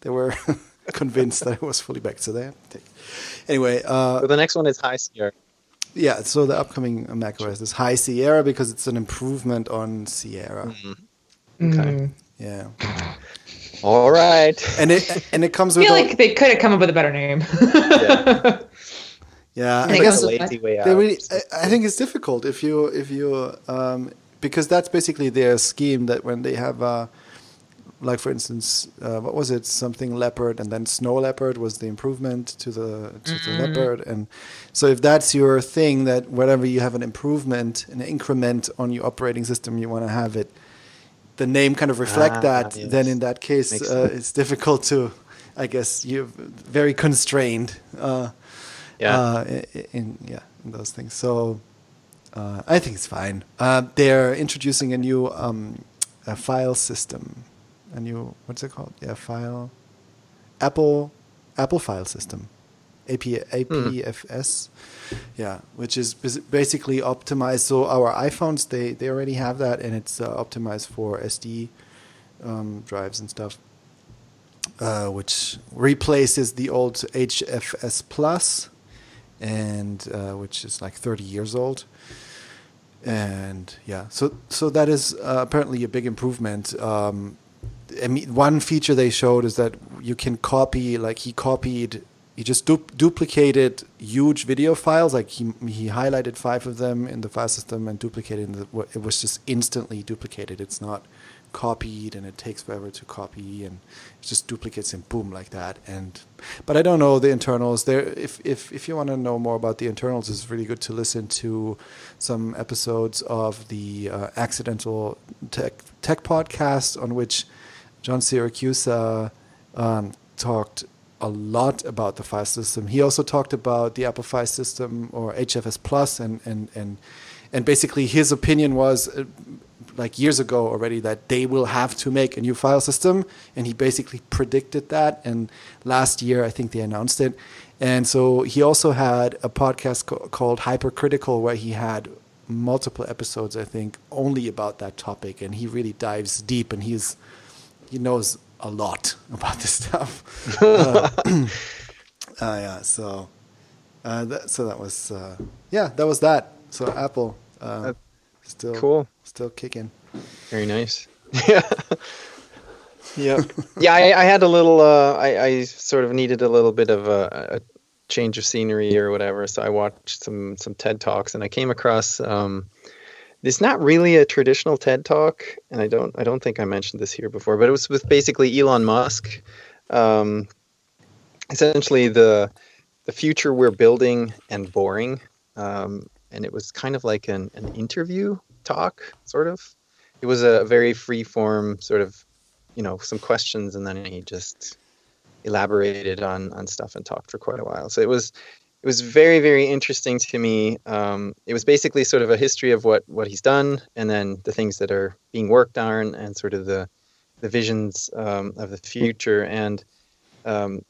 they were convinced that it was fully baked. So they take anyway. Uh, so the next one is High Sierra. Yeah. So the upcoming Mac OS is High Sierra because it's an improvement on Sierra. Mm-hmm. Okay. Mm. Yeah. All right. And it and it comes with I feel like they could have come up with a better name. yeah. Yeah, I guess lazy way out. Really, I, I, think it's difficult if you if you um, because that's basically their scheme that when they have uh, like for instance uh, what was it something leopard and then snow leopard was the improvement to the to mm-hmm. the leopard and so if that's your thing that whenever you have an improvement an increment on your operating system you want to have it the name kind of reflect ah, that, yes. then in that case uh, it's difficult to, I guess, you're very constrained. Uh, yeah. Uh, in, in, yeah in those things. So uh, I think it's fine. Uh, they're introducing a new um, a file system, a new what's it called? Yeah, file. Apple Apple file system. AP, APFS. Yeah, which is basically optimized. So our iPhones they they already have that, and it's uh, optimized for SSD um, drives and stuff, uh, which replaces the old HFS Plus, and uh, which is like 30 years old. And yeah, so so that is uh, apparently a big improvement. Um, I mean, one feature they showed is that you can copy, like he copied, he just du- duplicated huge video files. Like he he highlighted five of them in the file system and duplicated. The, it was just instantly duplicated. It's not copied and it takes forever to copy and it just duplicates and boom like that and but i don't know the internals there if if if you want to know more about the internals it's really good to listen to some episodes of the uh, accidental tech tech podcast on which john siracusa um, talked a lot about the file system. He also talked about the apple file system or hfs plus and and and and basically his opinion was uh, like years ago already that they will have to make a new file system and he basically predicted that and last year i think they announced it. And so he also had a podcast co- called hypercritical where he had multiple episodes i think only about that topic and he really dives deep and he's he knows a lot about this stuff uh, uh, yeah so uh, that, so that was uh, yeah that was that so apple uh, still Cool. still kicking. Very nice. Yeah. yeah. Yeah. I, I had a little. Uh, I, I sort of needed a little bit of a, a change of scenery or whatever. So I watched some some TED talks, and I came across. Um, it's not really a traditional TED talk, and I don't. I don't think I mentioned this here before, but it was with basically Elon Musk. Um, essentially, the the future we're building and boring. Um, and it was kind of like an, an interview talk, sort of. It was a very free form sort of, you know, some questions, and then he just elaborated on on stuff and talked for quite a while. So it was it was very very interesting to me. Um, it was basically sort of a history of what what he's done, and then the things that are being worked on, and sort of the the visions um, of the future, and um,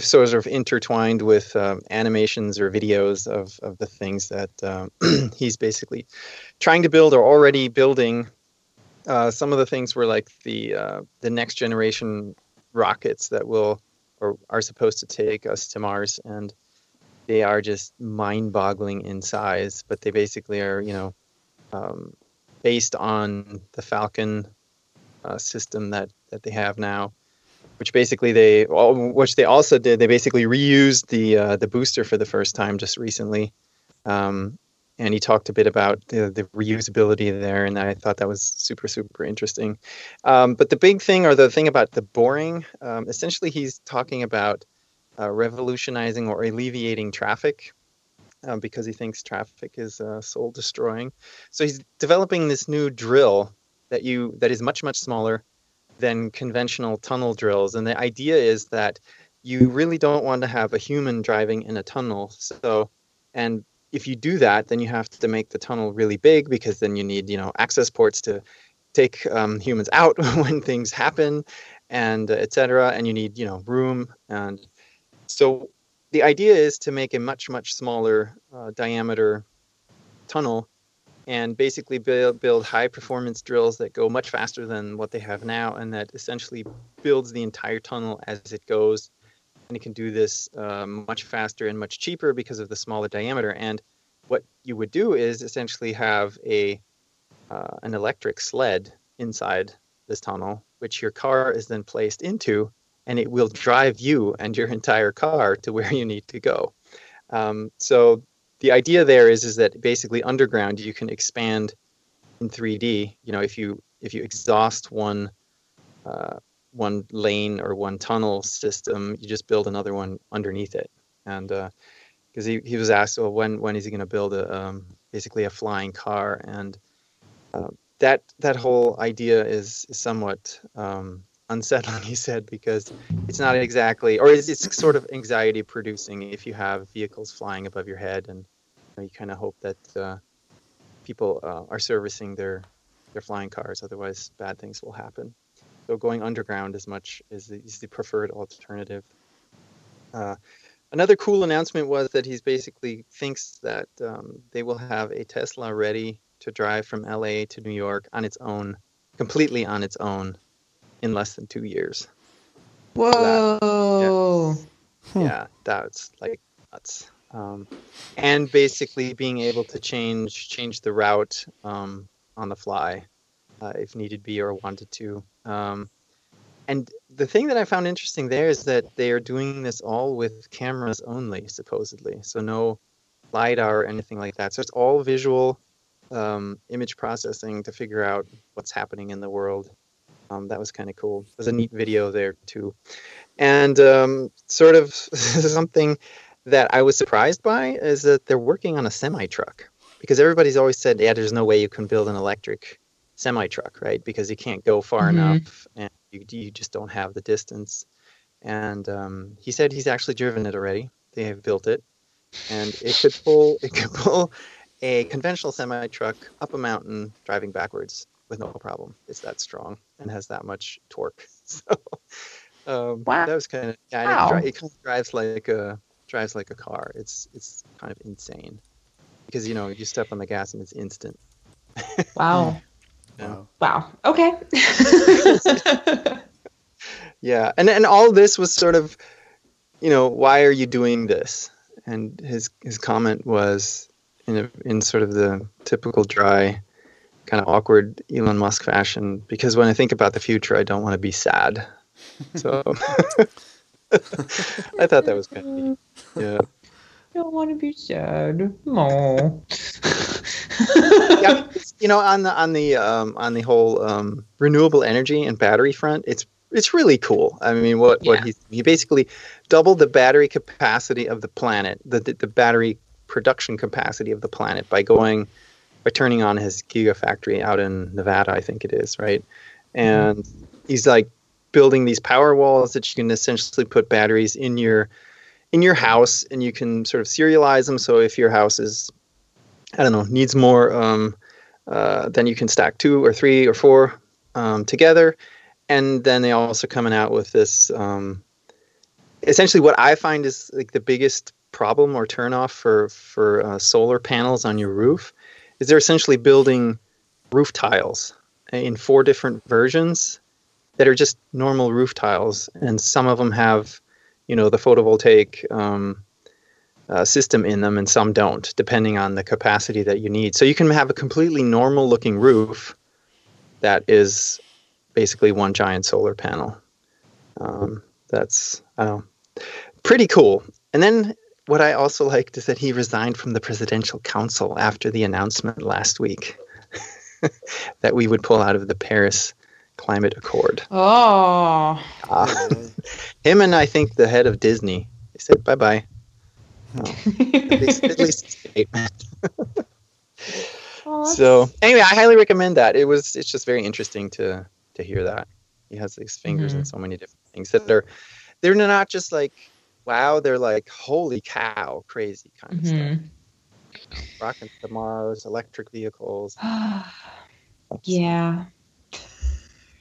sort of intertwined with um, animations or videos of, of the things that um, he's basically trying to build or already building. Uh, some of the things were like the uh, the next generation rockets that will or are supposed to take us to Mars, and they are just mind-boggling in size. But they basically are, you know, um, based on the Falcon uh, system that that they have now which basically they which they also did they basically reused the uh, the booster for the first time just recently um, and he talked a bit about the, the reusability there and i thought that was super super interesting um, but the big thing or the thing about the boring um, essentially he's talking about uh, revolutionizing or alleviating traffic um, because he thinks traffic is uh, soul destroying so he's developing this new drill that you that is much much smaller than conventional tunnel drills. And the idea is that you really don't want to have a human driving in a tunnel. So, and if you do that, then you have to make the tunnel really big because then you need, you know, access ports to take um, humans out when things happen, and uh, etc. And you need, you know, room. And so, the idea is to make a much much smaller uh, diameter tunnel and basically build, build high performance drills that go much faster than what they have now and that essentially builds the entire tunnel as it goes. And it can do this um, much faster and much cheaper because of the smaller diameter. And what you would do is essentially have a uh, an electric sled inside this tunnel which your car is then placed into and it will drive you and your entire car to where you need to go um, so the idea there is is that basically underground you can expand in 3D. You know, if you if you exhaust one uh, one lane or one tunnel system, you just build another one underneath it. And because uh, he, he was asked, well, when when is he going to build a um, basically a flying car? And uh, that that whole idea is, is somewhat um, unsettling, he said, because it's not exactly, or it's, it's sort of anxiety producing if you have vehicles flying above your head and you kind of hope that uh, people uh, are servicing their their flying cars. Otherwise, bad things will happen. So going underground as much is the, is the preferred alternative. Uh, another cool announcement was that he basically thinks that um, they will have a Tesla ready to drive from LA to New York on its own, completely on its own, in less than two years. Whoa. Yeah, that's like nuts. Um, and basically being able to change change the route um, on the fly uh, if needed be or wanted to. Um, and the thing that I found interesting there is that they are doing this all with cameras only, supposedly. So no lidar or anything like that. So it's all visual um, image processing to figure out what's happening in the world. Um, that was kind of cool. There's a neat video there too, and um, sort of something that I was surprised by is that they're working on a semi truck because everybody's always said, yeah, there's no way you can build an electric semi truck, right? Because you can't go far Mhm. enough and you, you just don't have the distance. And um, he said he's actually driven it already. They have built it, and it could pull it could pull a conventional semi truck up a mountain driving backwards with no problem. It's that strong and has that much torque. So um, Wow. that was kind of yeah. Wow. It, it kind of drives like a drives like a car. It's it's kind of insane because you know you step on the gas and it's instant. Wow. Yeah. Wow. Wow. Okay. Yeah, and and all this was sort of, you know, why are you doing this? And his his comment was in a, in sort of the typical dry, kind of awkward Elon Musk fashion. Because when I think about the future, I don't want to be sad. So I thought that was kind of neat. Yeah. don't want to be sad. No. yeah, you know, on the on the um, on the whole um, renewable energy and battery front, it's it's really cool. I mean, what what he he basically doubled the battery capacity of the planet, the, the the battery production capacity of the planet by going by turning on his gigafactory out in Nevada, I think it is, right? And he's like building these power walls that you can essentially put batteries in your in your house, and you can sort of serialize them. So if your house is I don't know, needs more, um, uh, then you can stack two or three or four um, together. And then they also coming out with this. Um, essentially, what I find is like the biggest problem or turnoff for for uh, solar panels on your roof is they're essentially building roof tiles in four different versions that are just normal roof tiles, and some of them have, you know, the photovoltaic. Um, uh, system in them and some don't, depending on the capacity that you need. So you can have a completely normal looking roof that is basically one giant solar panel. Um, that's know, pretty cool. And then what I also liked is that he resigned from the presidential council after the announcement last week that we would pull out of the Paris Climate Accord. oh. Uh, him and I think the head of Disney they said bye bye. At least, at least statement. Oh, so anyway, I highly recommend that. It was it's just very interesting to to hear that. He has these fingers in so many different things that are they're not just like wow, they're like holy cow, crazy kind of Mhm. stuff. Rocket to Mars, electric vehicles. yeah.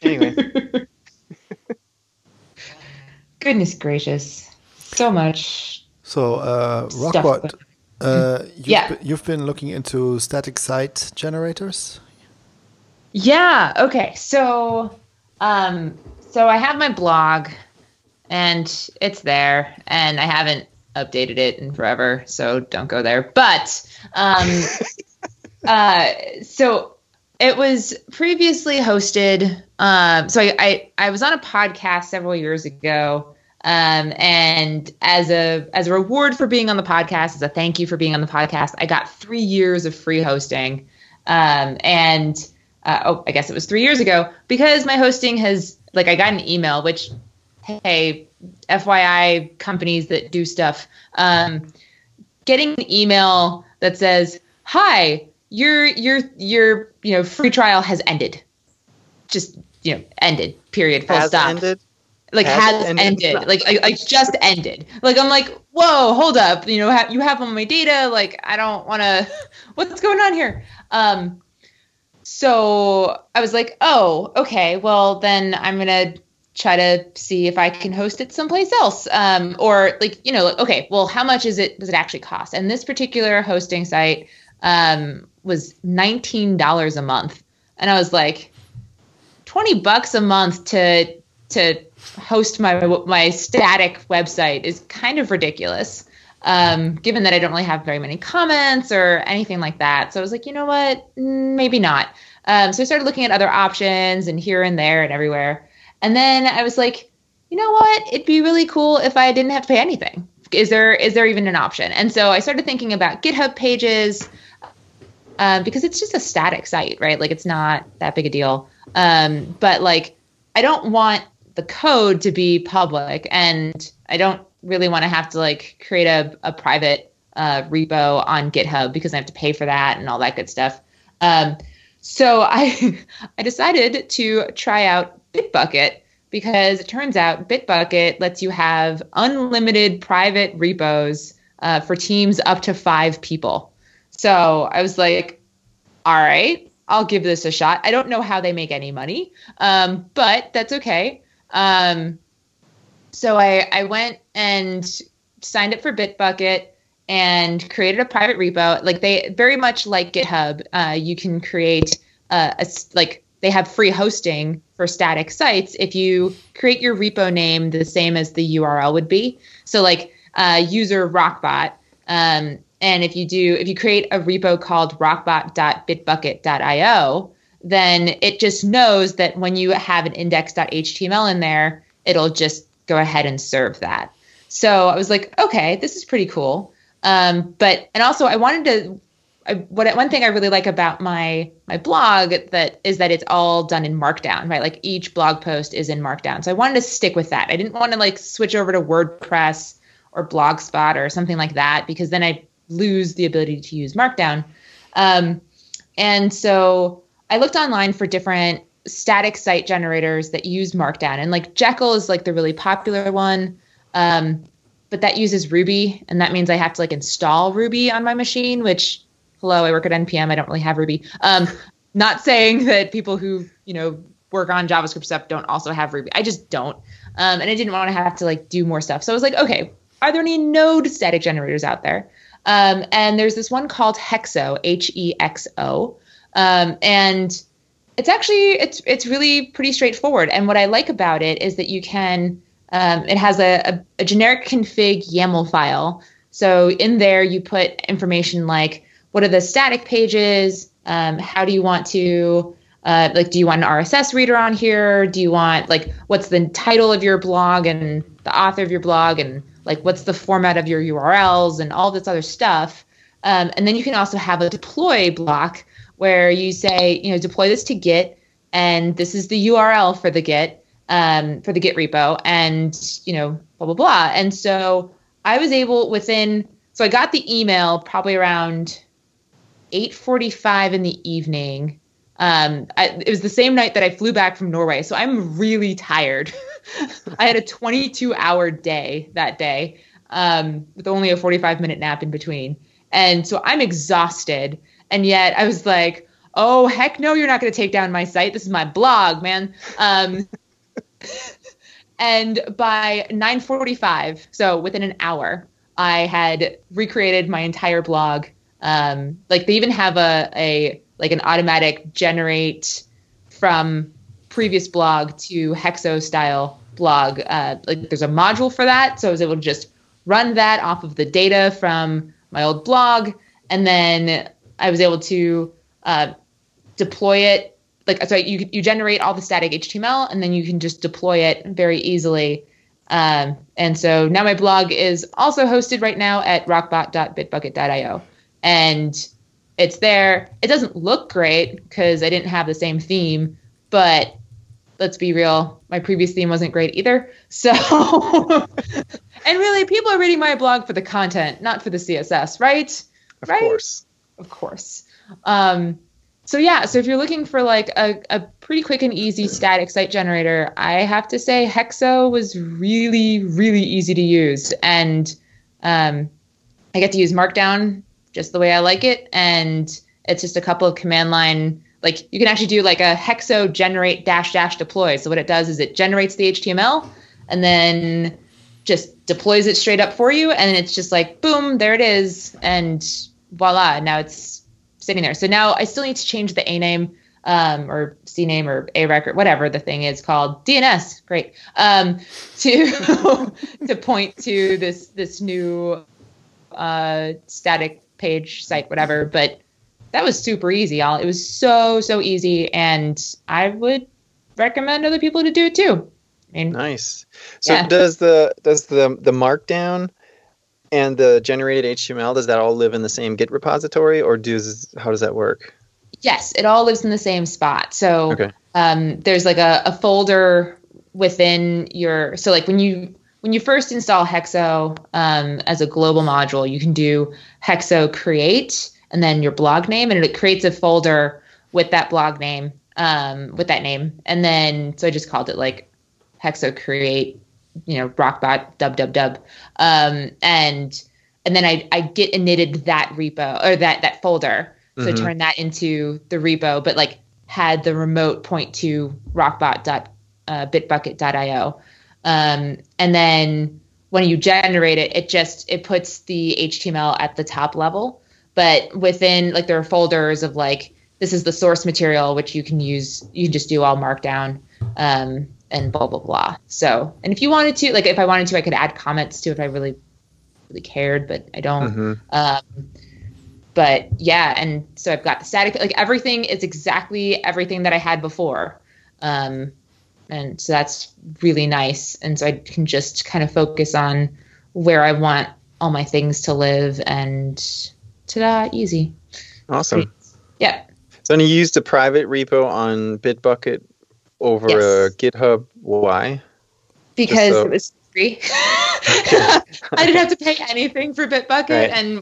Anyway, Goodness gracious. So much. So, uh, Stuff. Rockbot, uh, you've, Yeah. been, you've been looking into static site generators. Yeah. Okay. So, um, so I have my blog, and it's there, and I haven't updated it in forever, so don't go there. But, um, uh, so it was previously hosted. Um, so I, I I was on a podcast several years ago. Um, and as a as a reward for being on the podcast, as a thank you for being on the podcast, I got three years of free hosting. Um, and uh, oh, I guess it was three years ago because my hosting has like I got an email, which hey, FYI, companies that do stuff, um, getting an email that says, "Hi, your your your you know free trial has ended," just you know ended. Period. Full has stop ended. like Has has, ended. ended, like I, like just ended like i'm like whoa hold up you know ha- you have all my data like i don't want to what's going on here um so i was like oh okay well then i'm gonna try to see if I can host it someplace else. Um, or like, you know, okay, well, how much is it, does it actually cost? And this particular hosting site um, was $19 a month. And I was like, 20 bucks a month to, to host my, my static website is kind of ridiculous. Um, given that I don't really have very many comments or anything like that. So I was like, you know what? Maybe not. Um, so I started looking at other options and here and there and everywhere. And then I was like, you know what? It'd be really cool if I didn't have to pay anything. Is there is there even an option? And so I started thinking about GitHub pages um, because it's just a static site, right? Like it's not that big a deal. Um, but like I don't want the code to be public, and I don't really want to have to like create a, a private uh, repo on GitHub because I have to pay for that and all that good stuff. Um, so I I decided to try out Bitbucket because it turns out Bitbucket lets you have unlimited private repos uh, for teams up to five people. So I was like, all right, I'll give this a shot. I don't know how they make any money, um, but that's okay. Um, so I, I went and signed up for Bitbucket and created a private repo. Like they very much like GitHub, uh, you can create uh, a, like they have free hosting for static sites if you create your repo name the same as the URL would be. So like uh, user rockbot. Um, and if you do, if you create a repo called rockbot.bitbucket.io, then it just knows that when you have an index.html in there, it'll just go ahead and serve that. So I was like, okay, this is pretty cool. Um, but and also I wanted to I, what one thing I really like about my my blog that is that it's all done in Markdown, right? Like each blog post is in Markdown. So I wanted to stick with that. I didn't want to like switch over to WordPress or Blogspot or something like that because then I lose the ability to use Markdown. Um, and so I looked online for different static site generators that use Markdown, and like Jekyll is like the really popular one. Um, but that uses Ruby, and that means I have to like install Ruby on my machine, which hello, I work at NPM. I don't really have Ruby. Um, not saying that people who you know work on JavaScript stuff don't also have Ruby. I just don't. Um, and I didn't want to have to like do more stuff. So I was like, okay, are there any node static generators out there? Um, and there's this one called Hexo, H E X O, um, and it's actually it's it's really pretty straightforward. And what I like about it is that you can um, it has a, a, a generic config YAML file. So in there you put information like what are the static pages? Um, how do you want to uh, like do you want an RSS reader on here? Do you want like what's the title of your blog and the author of your blog and like what's the format of your URLs and all this other stuff? Um, and then you can also have a deploy block where you say, you know, deploy this to Git, and this is the URL for the Git um, for the Git repo, and you know, blah blah blah. And so I was able within, so I got the email probably around 8:45 in the evening. Um, I, it was the same night that I flew back from Norway, so I'm really tired. I had a 22 hour day that day um, with only a 45 minute nap in between, and so I'm exhausted. And yet I was like, "Oh heck no, you're not going to take down my site. This is my blog, man." Um, and by 9:45, so within an hour, I had recreated my entire blog um, like they even have a, a like an automatic generate from previous blog to hexo style blog. Uh, like there's a module for that. So i was able to just run that off of the data from my old blog. And then i was able to uh, deploy it. Like so you, you generate all the static html and then you can just deploy it very easily. Um, and so now my blog is also hosted right now at rockbot.bitbucket.io and it's there. It doesn't look great because I didn't have the same theme, but let's be real, my previous theme wasn't great either. So, and really, people are reading my blog for the content, not for the CSS, right? Of right? course. Of course. Um, so yeah, so if you're looking for like a, a pretty quick and easy static site generator, I have to say Hexo was really, really easy to use. And um, I get to use Markdown just the way I like it. And it's just a couple of command line like you can actually do like a hexo generate dash dash deploy. So what it does is it generates the HTML and then just deploys it straight up for you, and it's just like boom, there it is, and voila, now it's sitting there. So now I still need to change the A name um, or C name or A record, whatever the thing is called DNS. Great um, to to point to this this new uh, static page site, whatever. But that was super easy. Y'all. It was so so easy, and I would recommend other people to do it too. I mean, Nice. So Yeah. does the does the the markdown and the generated HTML does that all live in the same Git repository or does how does that work? Yes, it all lives in the same spot. So Okay. um, there's like a, a folder within your. So like when you when you first install Hexo um, as a global module, you can do Hexo create and then your blog name, and it creates a folder with that blog name um, with that name, and then so I just called it like Hexo create, you know, rockbot dub dub dub, um, and and then I I git initted that repo or that that folder. So Mhm. turn that into the repo, but like had the remote point to rockbot.bitbucket.io. Um, and then when you generate it, it just it puts the HTML at the top level. But within like there are folders of like this is the source material which you can use. You can just do all markdown um, and blah blah blah. So and if you wanted to, like if I wanted to, I could add comments to it if I really really cared, but I don't. Mhm. Um, but yeah, and so I've got the static, like everything is exactly everything that I had before. Um, and so that's really nice. And so I can just kind of focus on where I want all my things to live and ta-da, easy. Awesome. Yeah. So you used a private repo on Bitbucket over Yes. GitHub. Why? Because so- it was free. I didn't have to pay anything for Bitbucket, Right. and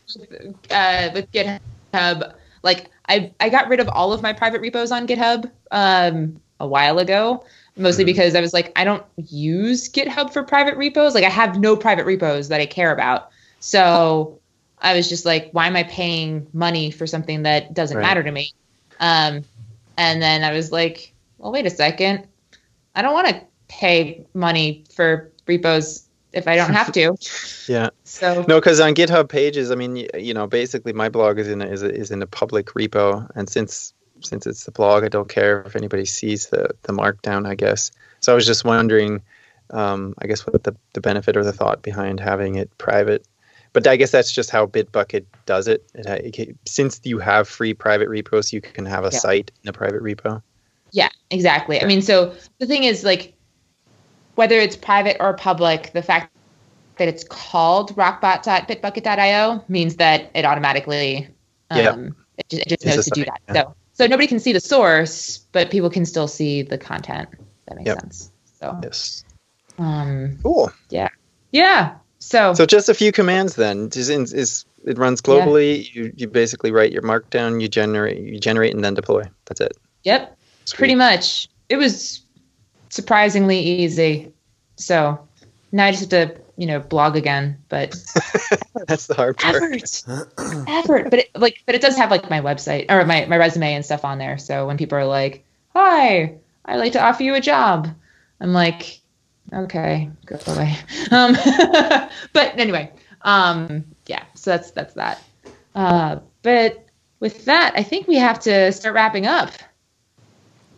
uh, with GitHub, like I I got rid of all of my private repos on GitHub um, a while ago, mostly Mhm. because I was like I don't use GitHub for private repos. Like I have no private repos that I care about, so I was just like, why am I paying money for something that doesn't Right. matter to me? Um, and then I was like, well, wait a second, I don't want to pay money for repos if I don't have to. Yeah. So No, because on GitHub pages, I mean, you know, basically my blog is in a, is a, is in a public repo, and since since it's the blog, I don't care if anybody sees the the markdown. I guess. So I was just wondering, um, I guess what the the benefit or the thought behind having it private. But I guess that's just how Bitbucket does it. it, ha- it since you have free private repos, you can have a Yeah. site in a private repo. yeah, exactly. I mean, so the thing is like whether it's private or public, the fact that it's called rockbot.bitbucket.io means that it automatically um, Yeah. it, just, it just knows to do that. yeah. So so nobody can see the source, but people can still see the content. That makes Yep. sense. So Yes. um Cool. yeah. Yeah. So, So just a few commands then. Is, in- is it runs globally? You you basically write your markdown, you generate you generate and then deploy. That's it. yep. pretty much it was surprisingly easy so now i just have to you know blog again but That's the hard part. effort effort but it, like but it does have like my website or my, my resume and stuff on there so when people are like hi i'd like to offer you a job i'm like okay go away um but anyway um yeah so that's that's that uh but with that i think we have to start wrapping up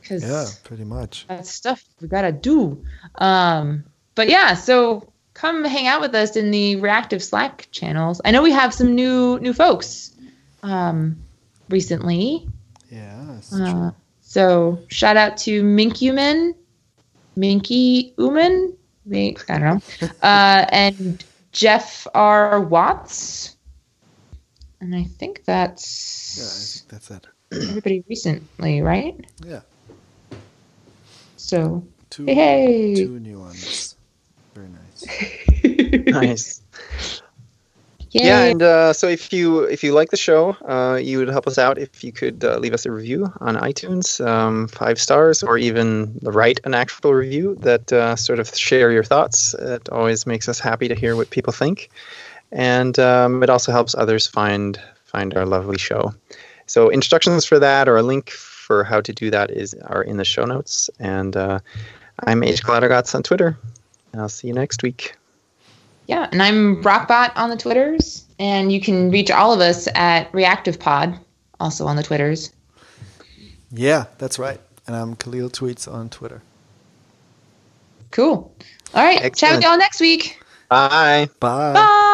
because Yeah, pretty much. that's stuff we gotta do. Um, but yeah, so come hang out with us in the reactive Slack channels. I know we have some new new folks um, recently. Yeah, Uh, so shout out to Minkuman, Minky Uman, I don't know, uh, and Jeff R. Watts. And I think that's Yeah, I think that's it. everybody recently, right? Yeah, So two, hey, two new ones. Very nice. nice. Yay. Yeah, and uh, so if you if you like the show, uh, you would help us out if you could uh, leave us a review on iTunes, um, five stars, or even write an actual review that uh, sort of share your thoughts. It always makes us happy to hear what people think, and um, it also helps others find find our lovely show. So instructions for that or a link for how to do that is are in the show notes. And uh, I'm H Glattergotz on Twitter. I'll see you next week. Yeah, and I'm Rockbot on the Twitters, and you can reach all of us at Reactive Pod, also on the Twitters. Yeah, that's right. And I'm Kahlil Tweets on Twitter. Cool. All right. Chat with Excellent. y'all next week. Bye. Bye. Bye.